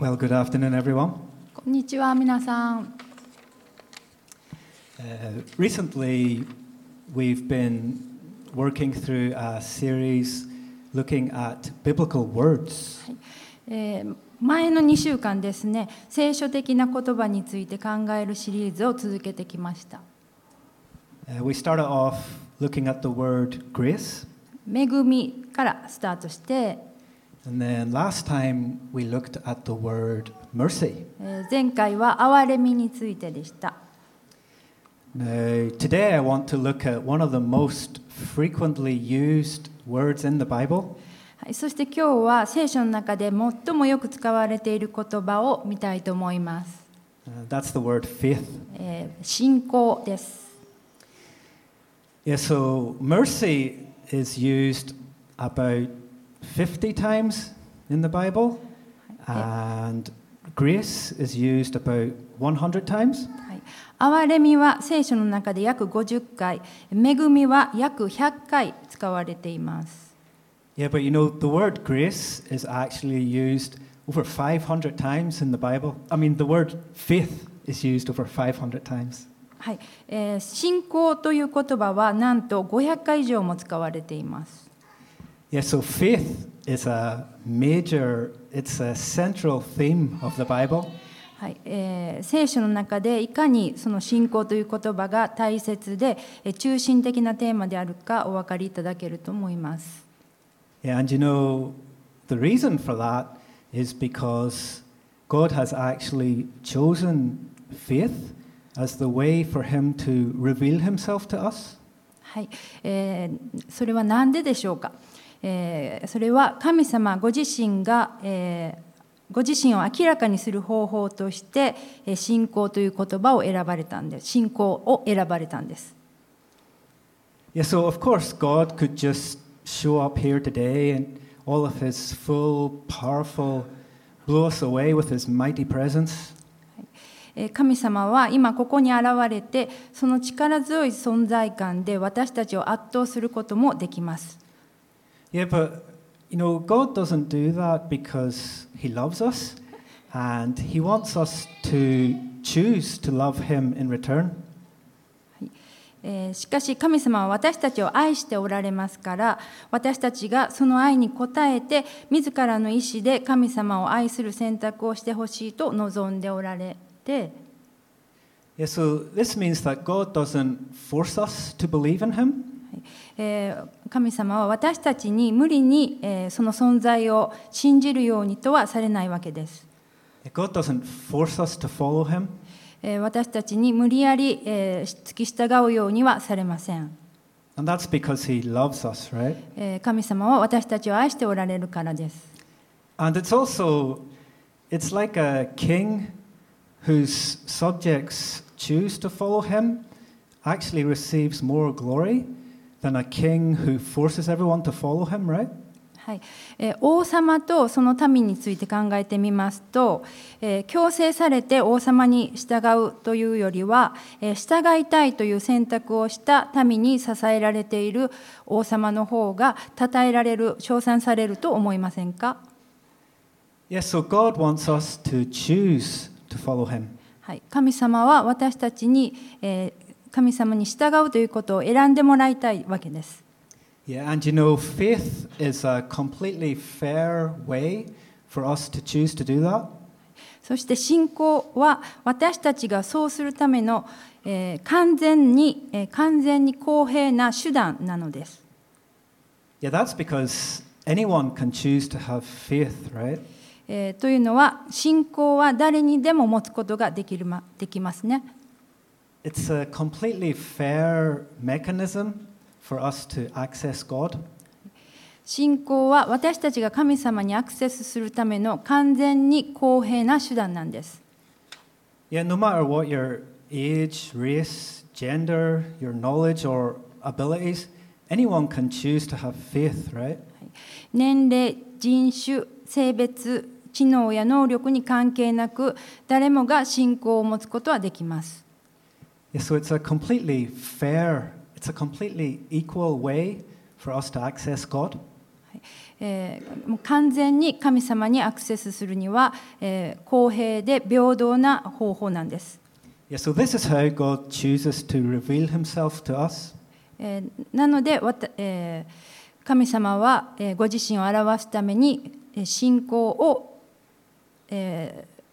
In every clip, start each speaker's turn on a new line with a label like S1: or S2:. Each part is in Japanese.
S1: Well, good afternoon, everyone.
S2: こんにちは皆さん
S1: Uh, recently, we've been working through a series looking at biblical words.
S2: えー前の2週間ですね聖書的な言葉について考えるシリーズを続けてきました
S1: Uh, we started off looking at the word grace,
S2: 恵みからスタートして、
S1: and then last time we looked at the word mercy.
S2: えー前回は憐れみについてでした
S1: Now, today I want to look at one of the most frequently used words in the Bible,
S2: はい、そして今日は聖書の中で最もよく使われている言葉を見たいと思います、
S1: uh, that's the word faith.
S2: えー信仰です
S1: Yeah, so mercy is used about 50 times in the Bible, and grace is used about 100 times.
S2: はい、憐れみは聖書の中で約50回恵みは約100回使われています
S1: Yeah, but you know, the word grace is actually used over 500 times in the Bible. I mean, the word faith is used over 500 times.
S2: はい、えー信仰という言葉はなんと500回以上も使われています。
S1: Yeah, so faith is a major, it's a central theme of the Bible.
S2: はいえー聖書の中でいかにその信仰という言葉が大切でえー中心的なテーマであるかお分かりいただけると思います。
S1: Yeah, and you know, the reason for that is because God has actually chosen faith as the way for Him to reveal Himself to us.
S2: はいえーそれは何ででしょうか、えー それは神様ご自身が、えーご自身を明らかにする方法としてえー信仰という言葉を選ばれたんです信仰を選ばれたんです
S1: Yeah, so of course, God could just show up here today and all of His full, powerful, blow us away with His mighty presence.
S2: えー神様は今ここに現れてその力強い存在感で私たちを圧倒することもできます
S1: Yeah, but you know, God doesn't do that because He loves us and He wants us to choose to love Him in return.
S2: えーしかし神様は私たちを愛しておられますから私たちがその愛に応えて自らの意志で神様を愛する選択をしてほしいと望んでおられて
S1: Yeah, so this means that God doesn't force us to believe in Him.
S2: えー神様は私たちに無理に、えーその存在を信じるようにとはされないわけです。
S1: God doesn't force us to follow Him.
S2: えー私たちに無理やり、えー付き従うようにはされません。
S1: And that's because He loves us, right?
S2: えー神様は私たちを愛しておられるからです。
S1: And it's also, it's like a king whose subjects choose to follow him actually receives more glory than a king who forces everyone to follow him, right?
S2: はいえー王様とその民について考えてみますと、えー強制されて王様に従うというよりは、えー従いたいという選択をした民に支えられている王様の方が称えられる称賛されると思いませんか
S1: ？Yes, so God wants us to choose to follow him.
S2: はい、神様は私たちに、えー神様に従うということを選んでもらいたいわけです。そして信仰は私たちがそうするための、えー、完全に、えー、完全に公平な手段なのです。というのは信仰は誰にでも持つことができ,る、ま、できますね。
S1: It's a completely fair mechanism for us to access God.
S2: 信仰は私たちが神様にアクセスするための完全に公平な手段なんです。
S1: Yeah, no matter what your age, race, gender, your knowledge, or abilities, anyone can choose to have faith, right?
S2: 年齢人種性別知能や能力に関係なく誰もが信仰を持つことはできます
S1: So、
S2: う完全に神様にアクセスするには、公平で平等な方法なんです。なので、神様は、ご自身を表すために信仰を、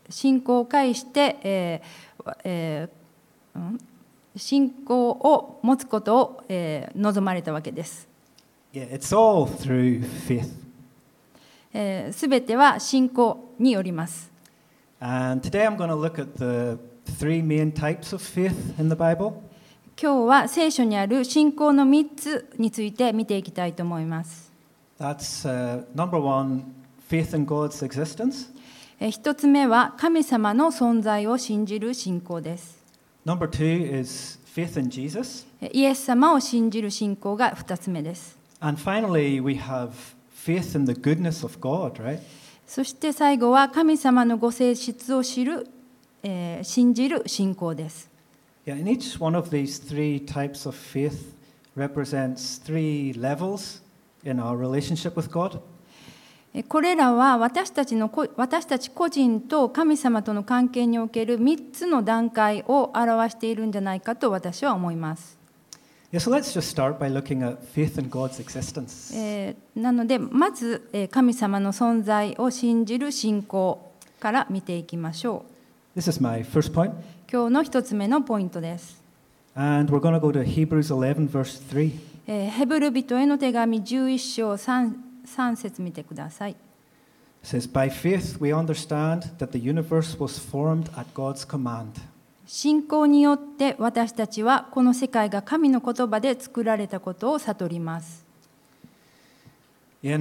S2: 信仰を介して、信仰を持つことを、えー、望まれたわけです。すべ、えー、ては信仰によります。今日は聖書にある信仰の3つについて見ていきたいと思います。1つ目は神様の存在を信じる信仰です。
S1: Number two is faith in Jesus.
S2: えーイエス様を信じる信仰が2つ目です。
S1: And finally, we have faith in the goodness of God, right?
S2: そして最後は神様のご性質を知る、えー信じる信仰です。
S1: Yeah, and each one of these three types of faith represents three levels in our relationship with God.
S2: えーこれらは私たちのこ私たち個人と神様との関係における3つの段階を表しているんじゃないかと私は思います。
S1: Yeah, so let's just start by looking at faith in God's existence.
S2: えーなのでまずえー神様の存在を信じる信仰から見ていきましょ
S1: This is my first point.
S2: う今日の一つ目のポイントです、
S1: And we're going to go to Hebrews 11, verse 3.
S2: えーヘブル人への手紙11章 3, 3節見てください。信仰によって私たちはこの世界が神の言葉で作られたことを悟ります。今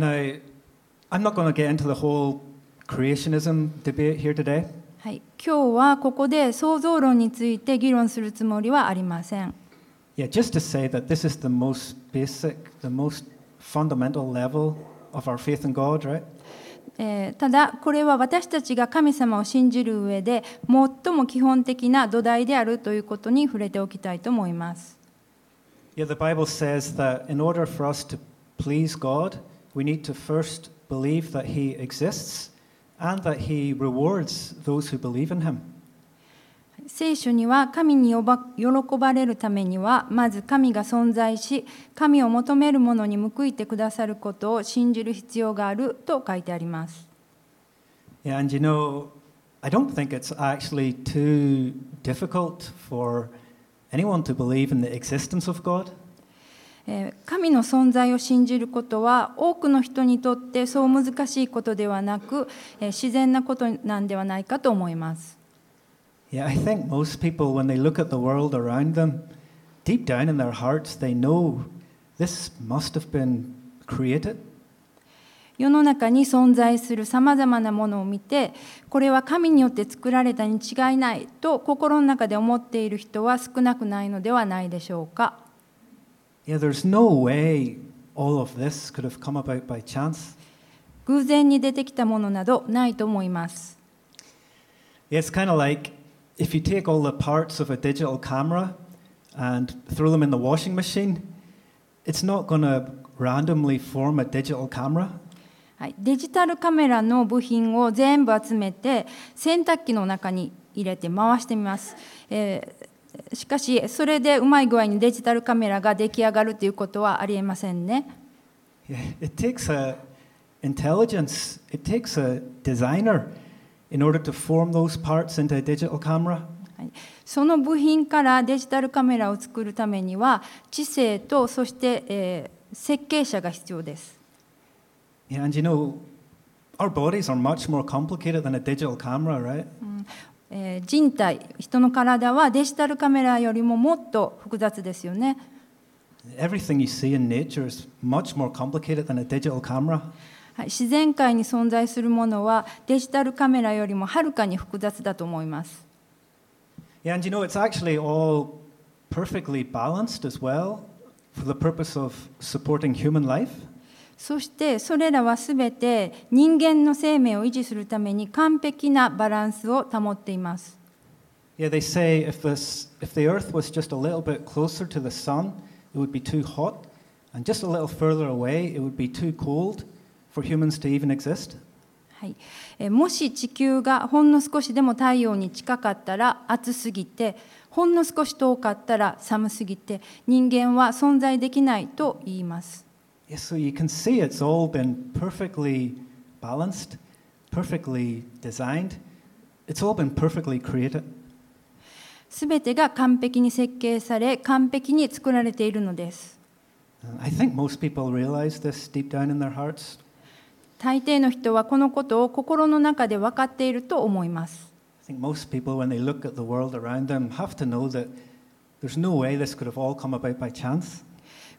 S2: 日はここで創造論について議論するつもりはありません。
S1: Yeah, just to say that this is the most basic, the most fundamental level
S2: ただこれは私たちが神様を信じる上で最も基本的な土台であるということに触れておきたいと思います。聖書には神に喜ばれるためにはまず神が存在し神を求める者に報いてくださることを信じる必要があると書いてあります。
S1: Yeah, and you know, I don't think it's actually too difficult for anyone to believe in the existence of God.
S2: えー神の存在を信じることは多くの人にとってそう難しいことではなくえー自然なことなんではないかと思います。
S1: Yeah, I think most people, when they look at the world around them, deep down in their hearts, they know this must have been created.
S2: 世の中に存在するさまざまなものを見てこれは神によって作られたに違いないと心の中で思っている人は少なくないのではないでしょうか
S1: Yeah, there's no way all of this could have come about by chance.
S2: 偶然に出てきたものなどないと思います
S1: it's kind of like if you take all the parts of a digital camera and throw them in the washing machine, it's not going to randomly form a digital camera.
S2: はい、デジタルカメラの部品を全部集めて洗濯機の中に入れて回してみます、えーしかしそれでうまい具合にデジタルカメラが出来上がるということはありえませんね
S1: it takes a intelligence, it takes a designer in order to form those parts into a digital camera.
S2: はいその部品からデジタルカメラを作るためには知性とそして、えー設計者が必要です、
S1: Yeah, and you know, our bodies are much more complicated than a digital camera, right?
S2: えー人体人の体はデジタルカメラよりももっと複雑ですよね
S1: Everything you see in nature is much more complicated than a digital camera.
S2: はい、自然界に存在するものはデジタルカメラよりもはるかに複雑だと思います。
S1: Yeah, and you know, it's actually all perfectly balanced as well for the purpose of supporting human life.
S2: そしてそれらはすべて人間の生命を維持するために完璧なバランスを保っています。
S1: Yeah, they say if, this, if the Earth was just a little bit closer to the Sun, it would be too hot, and just a little further away, it would be too cold for humans to even exist?
S2: はい、もし地球がほんの少しでも太陽に近かったら暑すぎてほんの少し遠かったら寒すぎて人間は存在できないと言います。すべてが完璧に設計され完璧に作られているのです。
S1: I think most people realize this deep down in their hearts
S2: 大抵の人はこのことを心の中で分かっていると思います
S1: I think most people, when they look at the world around them, have to know that there's no way this could have all come about by chance.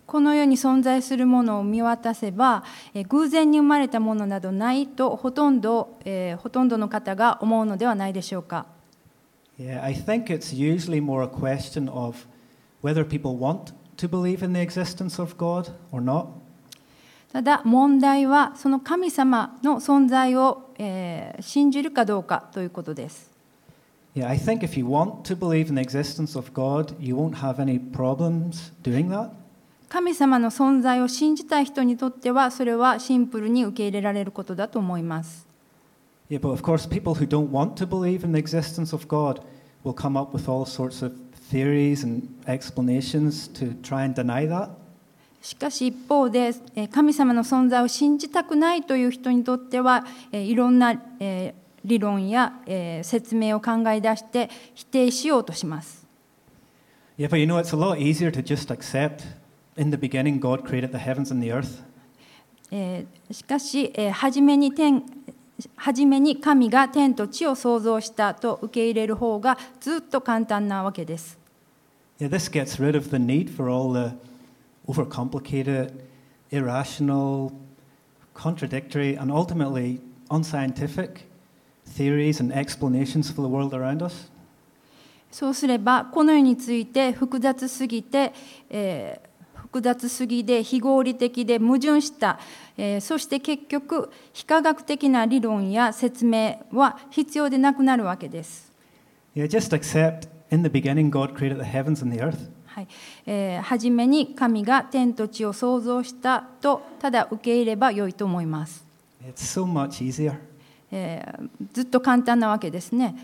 S2: この世に存在するものを見渡せば、えー偶然に生まれたものなどないとほとんど、えーほとんどの方が思うのではないでしょうか
S1: Yeah, I think it's usually more a question of whether people want to believe in the existence of God or not.
S2: ただ問題はその神様の存在を、え、信じるかどうかということです。神様の存在を信じた人にとってはそれはシンプルに受け入れられることだと思います。しかし一方で神様の存在を信じたくないという人にとってはいろんな理論や説明を考え出して否定しようとします。しかし初めに天、初めに神が天と地を創造したと受け入れる方がずっと簡単なわけです。
S1: Yeah, this gets rid overcomplicated, irrational, contradictory, and ultimately unscientific theories and explanations for the world around us.
S2: そうすればこの世について複雑すぎて、えー複雑すぎで非合理的で矛盾した、えーそして結局非科学的な理論や説明は必要でなくなるわけです。
S1: Yeah, just accept in the beginning God created the heavens and the earth.
S2: はいえー初めに神が天と地を創造したとただ受け入れれば良いと思います。
S1: It's so much easier.
S2: えーずっと簡単なわけですね。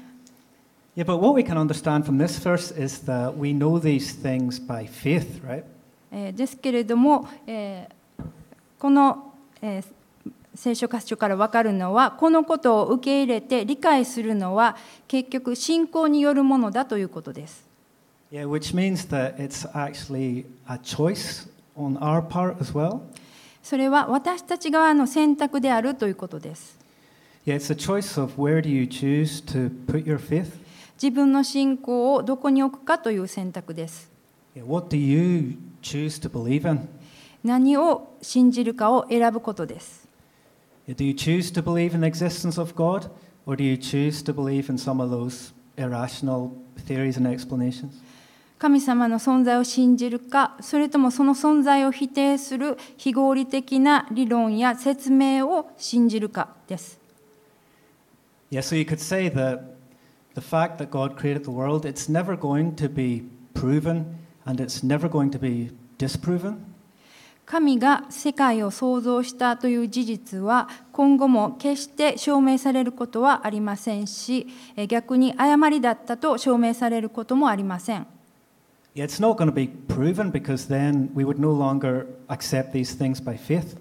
S1: Yeah, but what we can understand from this verse is that we know these things by faith, right?
S2: えーですけれども、えーこの、えー聖書箇所から分かるのはこのことを受け入れて理解するのは結局信仰によるものだということです。
S1: Yeah, which means that it's actually a choice on our part as well.
S2: それは私たち側の選択であるということです。
S1: Yeah, it's a choice of where do you choose to put your faith?
S2: 自分の信仰をどこに置くかという選択です。
S1: Yeah, what do you choose to believe in?
S2: 何を信じるかを選ぶことです。
S1: Yeah, do you choose to believe in the existence of God, or do you choose to believe in some of those irrational theories and explanations?
S2: 神様の存在を信じるかそれともその存在を否定する非合理的な理論や説明を信じるかです。
S1: Yeah, so you could say that the fact that God created the world, it's never going to be proven and it's never going to be disproven.
S2: 神が世界を創造したという事実は今後も決して証明されることはありませんしえ逆に誤りだったと証明されることもありません。
S1: Yeah, it's not going to be proven because then we would no longer accept these things by faith.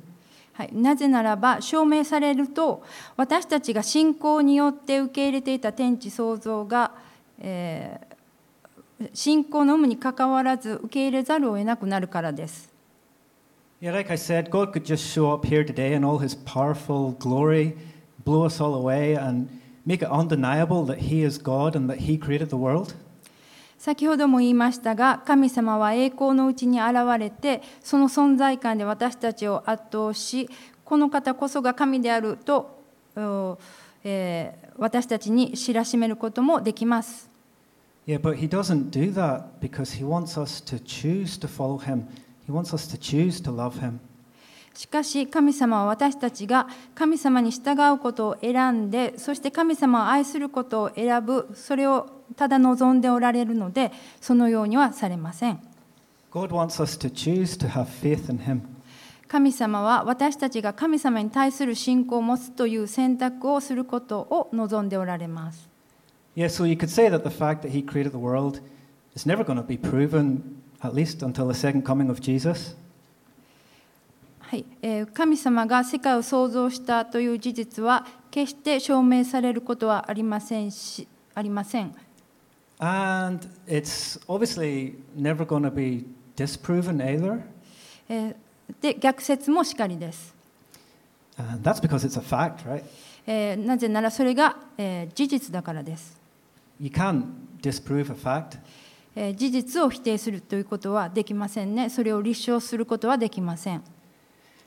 S2: はい、なぜならば証明されると私たちが信仰によって受け入れていた天地創造が、えー信仰の有無にかかわらず受け入れざるを得なくなるからです。
S1: Yeah, like I said, God could just show up here today in all his powerful glory, blow us all away, and make it undeniable that he is God and that he created the world.
S2: 先ほども言いましたが神様は栄光のうちに現れてその存在感で私たちを圧倒しこの方こそが神であると、えー私たちに知らしめることもできます。
S1: Yeah, but he doesn't do that because he wants us to choose to follow him. He wants us to choose to love him.
S2: しかし神様は私たちが神様に従うことを選んでそして神様を愛することを選ぶそれをただ望んでおられるのでそのようにはされません
S1: God wants us to choose to have faith in him.
S2: 神様は私たちが神様に対する信仰を持つという選択をすることを望んでおられます。
S1: Yeah, so you could say that the fact that he created the world is never going to be proven, at least until the second coming of Jesus.
S2: はいえー神様が世界を創造したという事実は決して証明されることはありませんしありません。
S1: And it's obviously never going to be disproven either.
S2: えーで逆説もしかりです。
S1: And that's because it's a fact, right?
S2: えーなぜならそれが、えー事実だからです、
S1: You can't disprove a fact.
S2: えー事実を否定するということはできませんね。それを立証することはできません。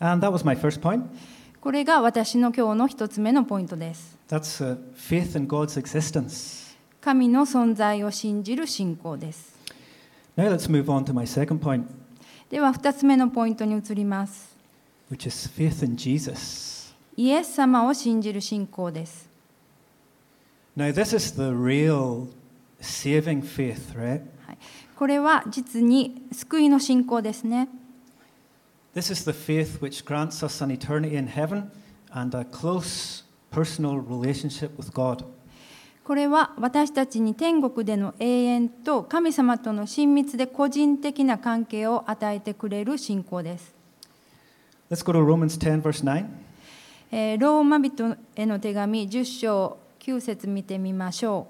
S1: And that was my first point.
S2: これが私の今日の一つ目のポイントです。
S1: That's uh, faith in God's existence.
S2: 神の存在を信じる信仰です。
S1: Now let's move on to my second point,
S2: では2つ目のポイントに移ります。
S1: which is faith in Jesus.
S2: イエス様を信じる信仰です。
S1: Now, this is the real saving faith, right?
S2: はい、これは実に救いの信仰ですね。
S1: This is the faith which grants us an eternity in heaven and a close personal relationship with God.
S2: これは私たちに天国での永遠と神様との親密で個人的な関係を与えてくれる信仰です。
S1: Let's go to Romans 10, verse 9.
S2: えーローマ人への手紙10章9節見てみましょ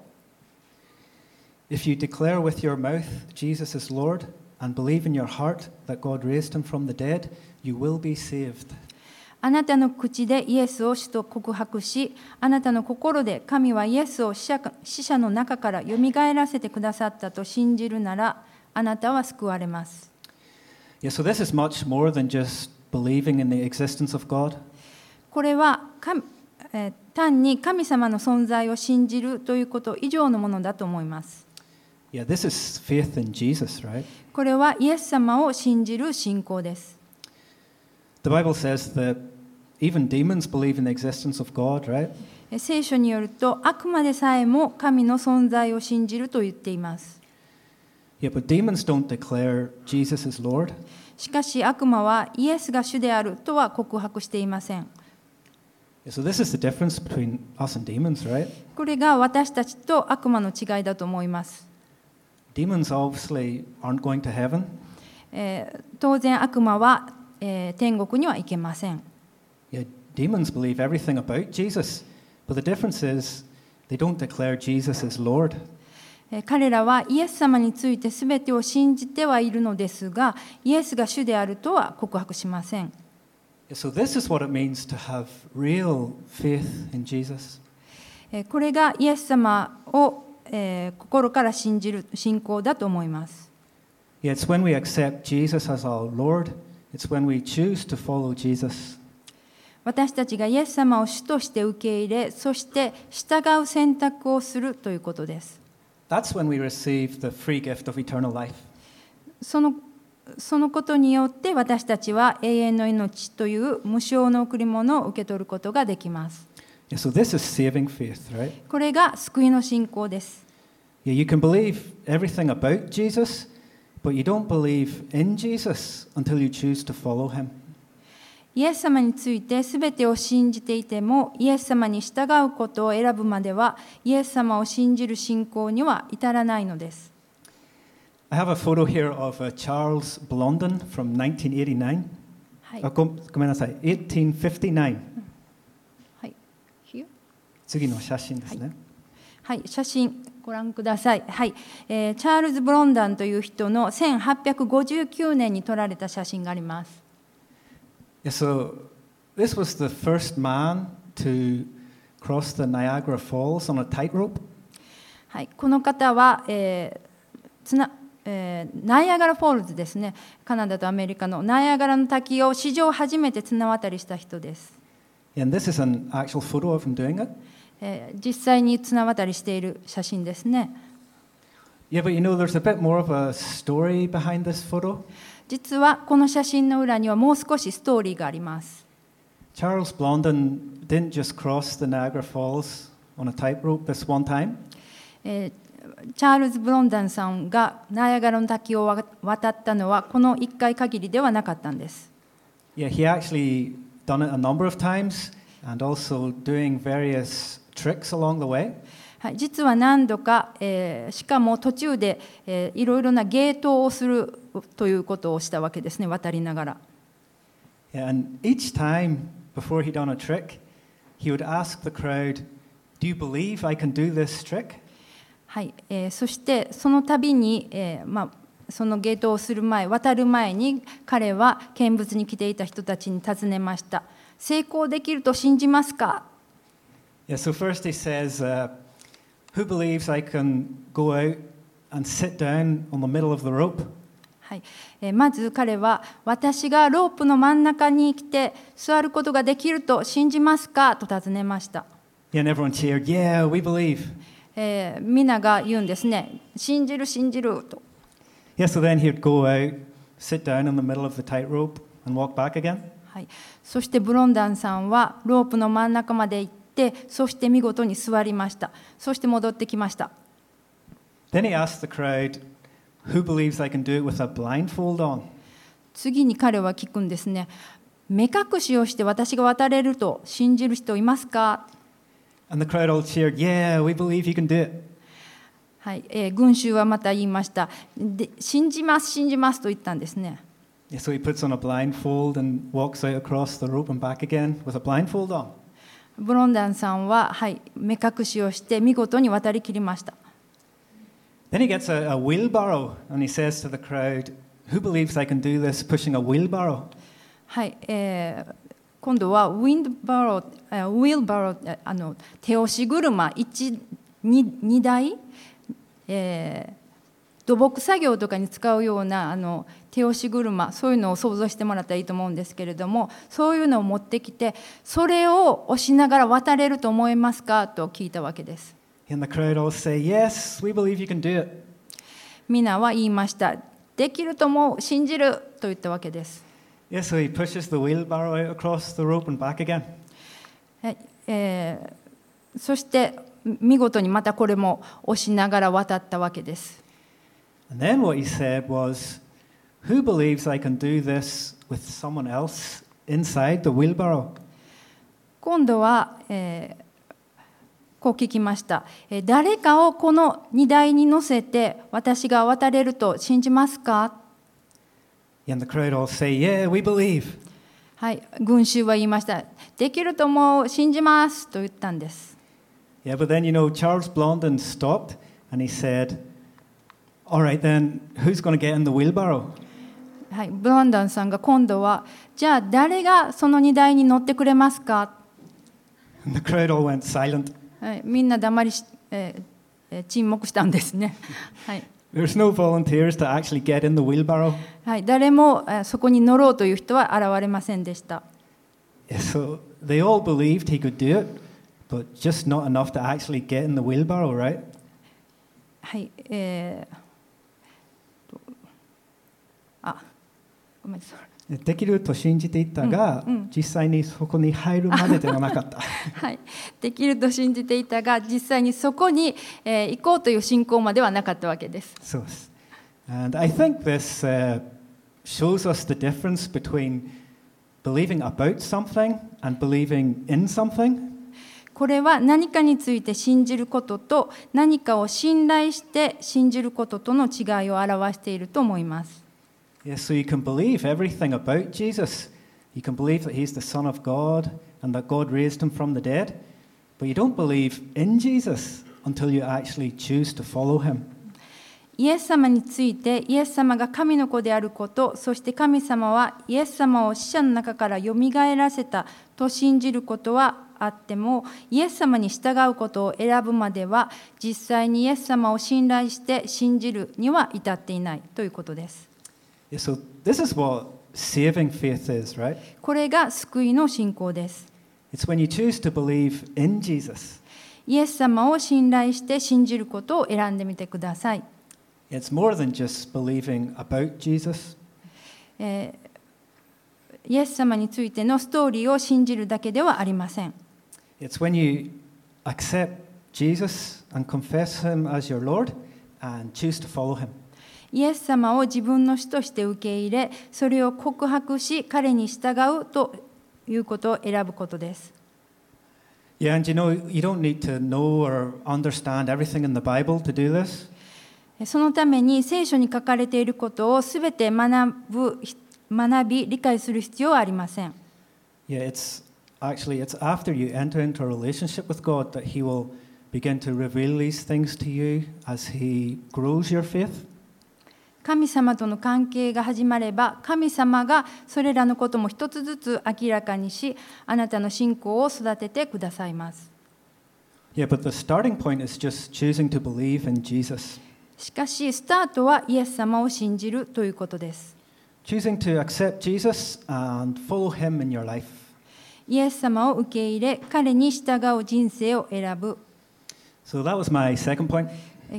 S2: う。
S1: If you declare with your mouth Jesus is Lord and
S2: あなたの口でイエスを死と告白し、あなたの心で神はイエスを死者,死者の中からよみがえらせてくださったと信じるなら、あなたは救われます。これは単に神様の存在を信じるということ以上のものだと思います。
S1: Yeah, this is faith in Jesus, right?
S2: これはイエス様を信じる信仰です。
S1: The Bible says that even demons believe in the existence of God, right?
S2: えー聖書によると、悪魔でさえも神の存在を信じると言っています。
S1: Yeah, but demons don't declare Jesus is Lord.
S2: しかし悪魔はイエスが主であるとは告白していません。
S1: Yeah, so this is the difference between us and demons, right?
S2: これが私たちと悪魔の違いだと思います。
S1: Demons obviously aren't going to heaven.
S2: えー当然悪魔は、えー天国には行けません。
S1: Yeah, demons believe everything about Jesus, but the difference is they don't declare Jesus as Lord.
S2: えー彼らはイエス様について全てを信じてはいるのですが、イエスが主であるとは告白しません。
S1: So this is what it means to have real faith in Jesus.
S2: えーこれがイエス様を、え、心から信じる信仰だと思います。私たちがイエス様を主として受け入れ、そして従う選択をするということです。そのことによって私たちは永遠の命という無償の贈り物を受け取ることができます。
S1: So this is saving faith, right?
S2: これが救いの信仰です。
S1: Yeah, you can believe everything about Jesus, but you don't believe in Jesus until you choose to follow him.
S2: イエス様について全てを信じていてもイエス様に従うことを選ぶまではイエス様を信じる信仰には至らないのです。
S1: I have a photo here of uh, Charles Blondin from 1989.
S2: はい。
S1: あごごめんなさい、1859。次の写真ですね。
S2: はい、写真ご覧ください。はい、えーチャールズ・ブロンダンという人の1859年に撮られた写真があります。
S1: Yeah, so this was the first man to cross the Niagara Falls on a tightrope.
S2: はい、この方は、えーつなえー Niagara Falls ですねカナダとアメリカのナイアガラの滝を史上初めて綱渡りした人です、
S1: And this is an actual photo of him doing it.
S2: えー実際に綱渡りしている写真ですね
S1: Yeah, but you know, there's a bit more of a story behind this photo.
S2: 実はこの写真の裏にはもう少しストーリーがあります
S1: Charles Blondin didn't just cross the Niagara Falls on a tightrope this one time.
S2: えーチャールズ・ブロンダンさんがナイアガラの滝をわ渡ったのはこの1回限りではなかったんです。
S1: Yeah, he actually done it a number of times and also doing various tricks along the way.
S2: はい、実は何度か、えーしかも途中で、えーいろいろなゲートをするということをしたわけですね渡りながら。
S1: Yeah, and each time before he done a trick, he would ask the crowd, "Do you believe I can do this trick?"
S2: はいえーそしてその度に、えーまあ、そのゲートをする前渡る前に彼は見物に来ていた人たちに尋ねました「成功できると信じますか?」
S1: Yeah, so first he says, uh, "Who believes I can go out and sit down on the middle of the rope?"
S2: はいえーまず彼は「私がロープの真ん中に来て座ることができると信じますか?」と尋ねました、
S1: Yeah, and everyone cheered, "Yeah, we believe."
S2: えー皆が言うんですね「信じる信じる」と
S1: Yeah, so then he would go out, sit down in the middle of the tightrope, and walk back again.
S2: はい、そしてブロンダンさんはロープの真ん中まで行ってそして見事に座りましたそして戻ってきました
S1: Then he asked the crowd, "Who believes I can do it with a blindfold on?"
S2: 次に彼は聞くんですね目隠しをして私が渡れると信じる人いますか
S1: And the crowd all cheered, "Yeah, we believe you can do it."
S2: はい、えー群衆はまた言いましたで信じます信じますと言ったんですね
S1: so he puts on a blindfold and walks out across the rope and back again with a blindfold on.
S2: ブロンダンさんは、はい、目隠しをして見事に渡りきりました
S1: Then he gets a, a wheelbarrow and he says to the crowd, Who believes I can do this pushing a wheelbarrow?
S2: はい、えー今度はウィンドバロー、えーウィルバロー、えーあの手押し車 1, 2, 2台、えー土木作業とかに使うようなあの手押し車そういうのを想像してもらったらいいと思うんですけれどもそういうのを持ってきてそれを押しながら渡れると思いますかと聞いたわけです。
S1: Say, Yes.
S2: 皆は言いましたできると思う信じると言ったわけです。
S1: Yeah, so he pushes the wheelbarrow out across the rope and back again.
S2: はいえーそして見事にまたこれも押しながら渡ったわけです。
S1: And then what he said was, Who believes I can do this with someone else inside the wheelbarrow?
S2: 今度は、えーこう聞きました、えー誰かをこの荷台に乗せて私が渡れると信じますか
S1: And the crowd all say, Yeah, we believe.
S2: はい、群衆は言いました。できると思う、信じますと言ったんです。
S1: Yeah, but then, you know, Charles Blondin stopped and he said, All right, then, who's going to get in the wheelbarrow?
S2: はい、ブランダンさんが今度は、じゃあ誰がその荷台に乗ってくれますか
S1: ？The crowd all went silent.、
S2: はい、みんな黙りし、えー、沈黙したんですね。はい
S1: There's no volunteers to actually get in the wheelbarrow.
S2: はい、誰もそこに乗ろうという人は現れませんでした。ごめんなさい。
S1: できると信じていたが、
S2: うんうん
S1: 実際にそこに入るまでではなかった。
S2: はい、できると信じていたが実際にそこに、えー行こうという信仰まではなかったわけです。
S1: so, and I think this uh, shows us the difference between believing about something and believing in something.
S2: これは何かについて信じることと何かを信頼して信じることとの違いを表していると思います。
S1: Yeah, so you can believe everything about Jesus. You can believe that he's the Son of God and that God raised him from the dead, but you don't believe in Jesus until you actually choose to follow him.
S2: イエス様についてイエス様が神の子であることそして神様はイエス様を死者の中からよみがえらせたと信じることはあってもイエス様に従うことを選ぶまでは実際にイエス様を信頼して信じるには至っていないということです。
S1: So this is what saving faith is, right?
S2: これが救いの信仰です。
S1: It's when you choose to believe in Jesus.
S2: イエス様を信頼して信じることを選んでみてください。
S1: It's more than just believing about Jesus.
S2: えーイエス様についてのストーリーを信じるだけではありません。
S1: It's when you accept Jesus and confess him as your Lord and choose to follow him.
S2: イエス様を自分の主として受け入れ、それを告白し、彼に従うということを選ぶことです。
S1: Yeah, and you know, you don't need to know or understand everything in the Bible to do this.
S2: そのために聖書に書かれていることをすべて学ぶ学び理解する必要はありません。
S1: Yeah, it's actually it's after you enter into a relationship with God that he will begin to reveal these things to you as he grows your faith.
S2: 神様との関係が始まれば神様がそれらのことも一つずつ明らかにしあなたの信仰を育ててくださいます。しかし、スタートはイエス様を信じるということです。
S1: Choosing
S2: イエス様を受け入れ、彼に従う人生を選ぶ。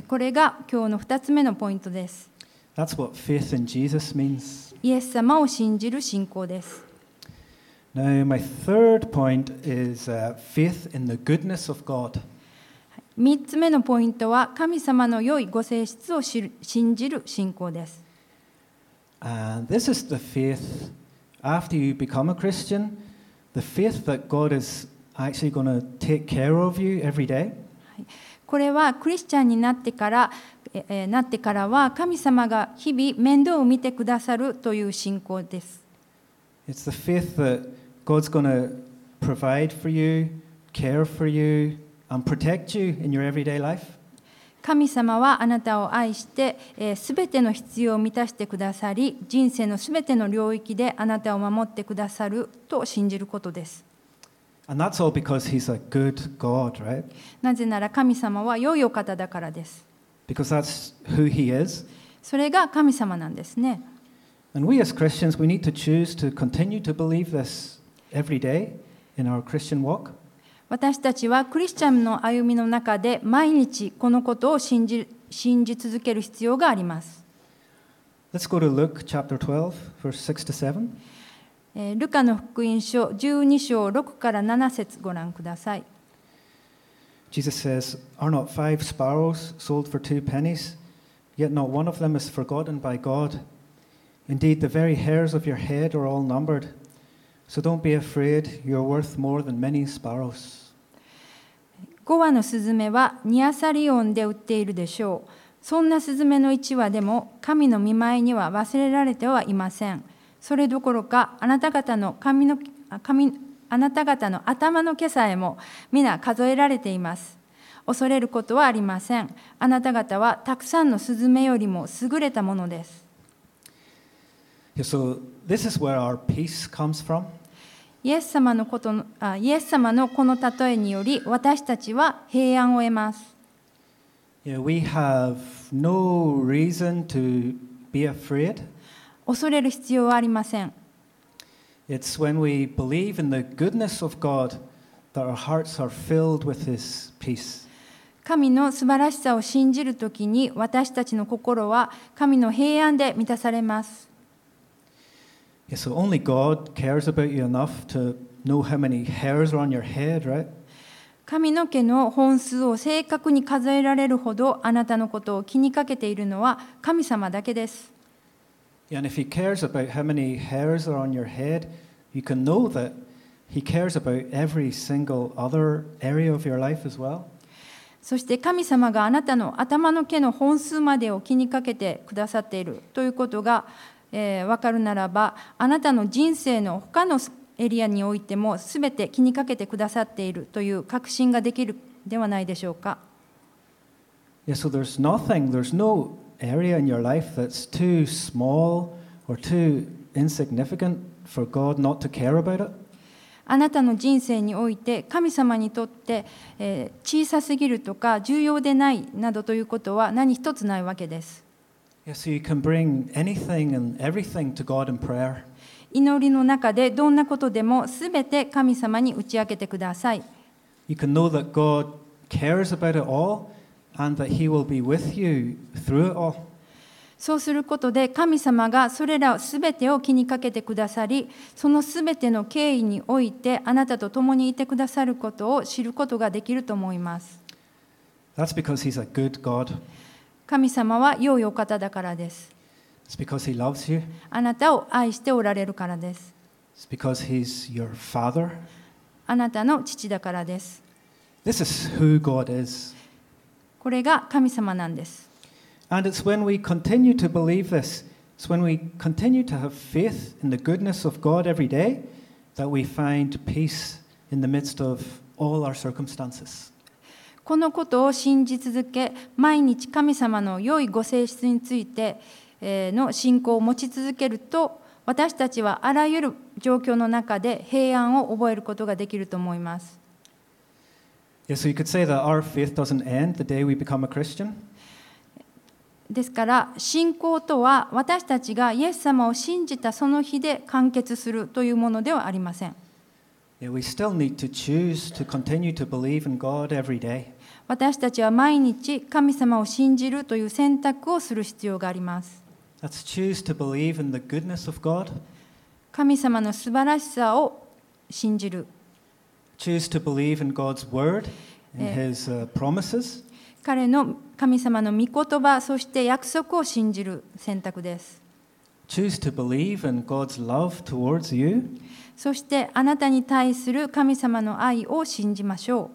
S2: これが今日の2つ目のポイントです。
S1: That's what faith in Jesus means.
S2: イエス様を信じる信仰です。
S1: Now, my third point is uh, faith in the goodness of God.
S2: 3つ目のポイントは神様の良いご性質を知る信じる信仰です。
S1: And this is the faith, after you become a Christian, the faith that God is actually going to take care of you every day.
S2: これはクリスチャンになってからなってからは神様が日々面倒を見てくださるという信仰です。
S1: It's faith that God's going provide for you, care for you, and protect you in your everyday life.
S2: 神様はあなたを愛して、す、べ、ての必要を満たしてくださり、人生のすべての領域であなたを守ってくださると信じることです。
S1: God, right?
S2: なぜなら神様は良いお方だからです。
S1: Because that's who He is.
S2: それが神様なんですね。
S1: And we as Christians, we need to choose to continue to believe this every day in our Christian walk.
S2: 私たちはクリスチャンの歩みの中で毎日このことを信じ信じ続ける必要があります。
S1: Let's go to Luke chapter 12, verse 6 to 7.
S2: えールカの福音書12章6から7節ご覧ください。
S1: Jesus says, Are not five sparrows sold for two pennies? Yet not one of them is forgotten by God. Indeed, the very hairs of your head are all numbered. So don't be afraid, you're worth more than many sparrows.
S2: 5羽のスズメはニアサリオンで売っているでしょう。そんなスズメの1羽でも神の見舞いには忘れられてはいません。それどころかあなた方の髪のあ髪 あなた方の頭の毛さえも皆数えられています。恐れることはありません。あなた方はたくさんのスズメよりも優れたものです。
S1: So, this is where our peace comes from.
S2: イエス様のことのあイエス様のこの例えにより私たちは平安を得ます。
S1: Yeah, we have no reason to be afraid.
S2: 恐れる必要はありません。
S1: It's when we believe in the goodness of God that our hearts are filled with His peace.
S2: 神の素晴らしさを信じるときに私たちの心は神の平安で満たされます。神の毛の本数を正確に数えられるほどあなたのことを気にかけているのは神様だけです。
S1: And if He cares about how many hairs are on your head, you can know that He cares about every single other area of your life as well.
S2: そして神様があなたの頭の毛の本数までを気にかけてくださっているということが、えー、分かるならばあなたの人生の他のエリアにおいても全て気にかけてくださっているという確信ができるではないでしょうか。
S1: Yeah, so there's nothing, there's no area in your life that's too small or too insignificant for God not to care about it.
S2: あなたの人生において神様にとって、えー小さすぎるとか重要でないなどということは何一つないわけです。
S1: Yeah, so you can bring anything and everything to God in prayer.
S2: 祈りの中でどんなことでもすべて神様に打ち明けてください。
S1: You can know that God cares about it all and that He will be with you through it all.
S2: そうすることで神様がそれらすべてを気にかけてくださり、そのすべての経緯においてあなたと共にいてくださることを知ることができると思います。
S1: That's because He's a good God.
S2: 神様は良いお方だからです。
S1: It's because He loves you.
S2: あなたを愛しておられるからです。
S1: It's because He's your Father.
S2: あなたの父だからです。
S1: This is who God is.
S2: これが神様なんです。
S1: And it's when we continue to believe this, it's when we continue to have faith in the goodness of God every day that we find peace in the midst of all our circumstances.
S2: このことを信じ続け、毎日神様の良いご性質についてえーの信仰を持ち続けると、私たちはあらゆる状況の中で平安を覚えることができると思います。ですから信仰とは私たちがイエス様を信じたその日で完結するというものではありません。私たちは毎日神様を信じるという選択をする必要があります。神様の素晴らしさを信じる。
S1: Choose to believe in God's word,
S2: Eh.
S1: His uh, promises,
S2: 彼の神様の御言葉、そして約束を信じる選択です。
S1: choose to believe in God's love towards you,
S2: そしてあなたに対する神様の愛を信じましょ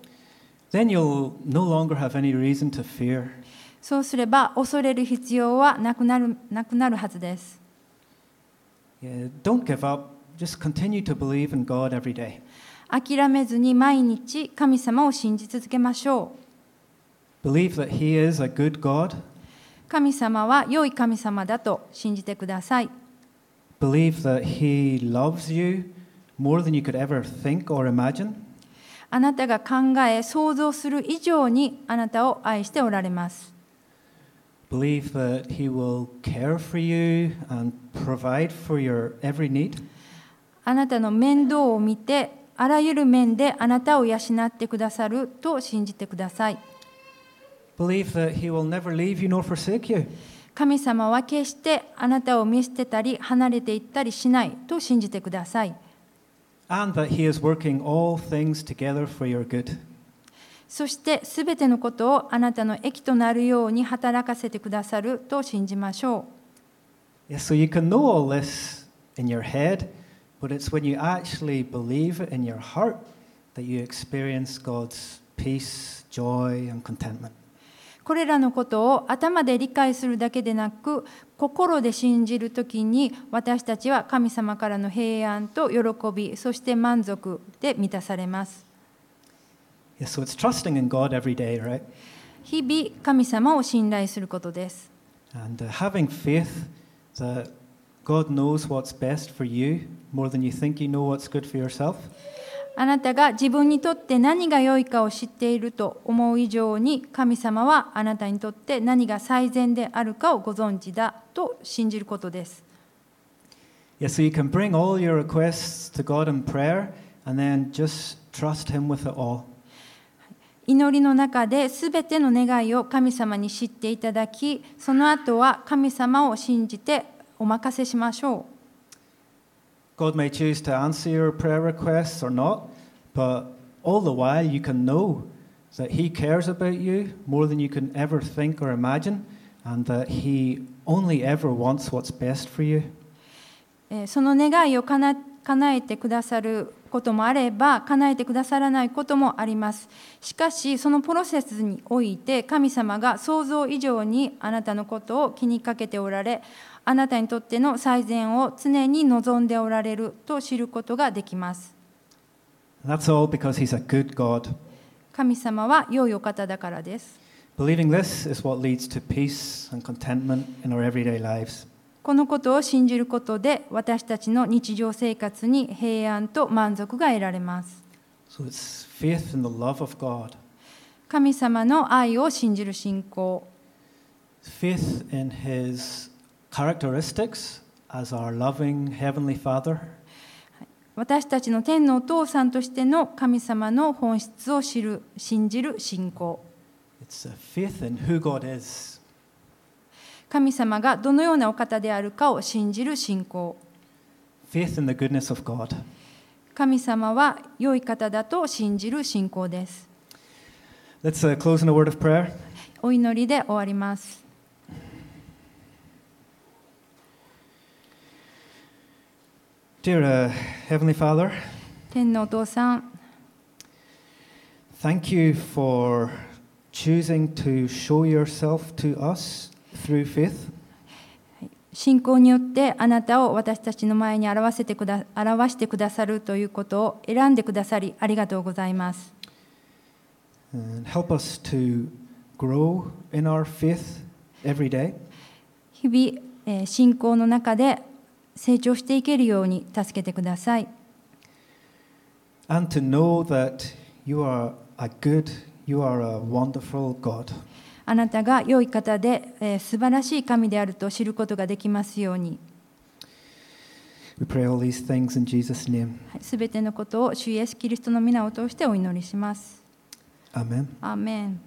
S2: う。
S1: then you'll no longer have any reason to fear.
S2: そうすれば恐れる必要はなくなるなくなるはずです。
S1: Yeah, don't give up. Just continue to believe in God every day.
S2: 諦めずに毎日神様を信じ続けましょう。神様は良い神様だと信じてください。あなたが考え想像する以上にあなたを愛しておられます。あなたの面倒を見て、あらゆる面であなたを養ってくださると信じてください。
S1: Believe that He will never leave you nor forsake you.
S2: 神様は決してあなたを見捨てたり離れていったりしないと信じてください。
S1: And that He is working all things together for your good.
S2: そしてすべてのことをあなたの益となるように働かせてくださると信じましょう。
S1: Yes, so you can know all this in your head, but it's when you actually believe it in your heart that you experience God's peace, joy, and contentment.
S2: これらのことを頭で理解するだけでなく心で信じるときに私たちは神様からの平安と喜びそして満足で満たされます
S1: Yes, so it's trusting in God every day, right?
S2: 日々神様を信頼することです
S1: And uh, having faith that God knows what's best for you more than you think you know what's good for yourself.
S2: あなたが自分にとって何が良いかを知っていると思う以上に神様はあなたにとって何が最善であるかをご存知だと信じることです
S1: Yeah, so you can bring all your requests to God in prayer and then just trust Him with it all.
S2: 祈りの中で全ての願いを神様に知っていただきその後は神様を信じて お任せしましょ
S1: God may choose to answer your prayer requests or not, but all the while you can know that He cares about you more than you can ever think or imagine, and that He only ever wants what's best for you.
S2: うえーその願いをかな 叶えてくださることもあれば叶えてくださらないこともありますしかしそのプロセスにおいて神様が想像以上にあなたのことを気にかけておられあなたにとっての最善を常に望んでおられると知ることができます
S1: that's all because He's a good God.
S2: 神様は良いお方だからです
S1: Believing this is what leads to peace and contentment in our everyday lives.
S2: このことを信じることで私たちの日常生活に平安と満足が得られます
S1: So it's faith in the love of God,
S2: 神様の愛を信じる信仰
S1: faith in His characteristics as our loving Heavenly Father,
S2: 私たちの天のお父さんとしての神様の本質を知る信じる信仰
S1: it's a faith in who God is,
S2: 神様がどのようなお方であるかを信じる信仰
S1: faith in the goodness of God.
S2: 神様は良い方だと信じる信仰です
S1: Let's uh, close in a word of prayer.
S2: お祈りで終わります
S1: Dear uh, Heavenly Father,
S2: 天のお父さん
S1: thank you for choosing to show yourself to us through faith.
S2: 信仰によってあなたを私たちの前に表せてくだ表してくださるということを選んでくださりありがとうございます。
S1: Help us to grow in our faith every day.
S2: 日々、えー信仰の中で成長していけるように助けてください。
S1: And to know that you are a good, you are a wonderful God.
S2: あなたが良い方で、えー素晴らしい神であると知ることができますように、
S1: We pray all these things in Jesus' name.
S2: すべてのことを主イエス・キリストの皆を通してお祈りします。
S1: Amen.
S2: アーメン。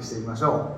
S3: していきましょう。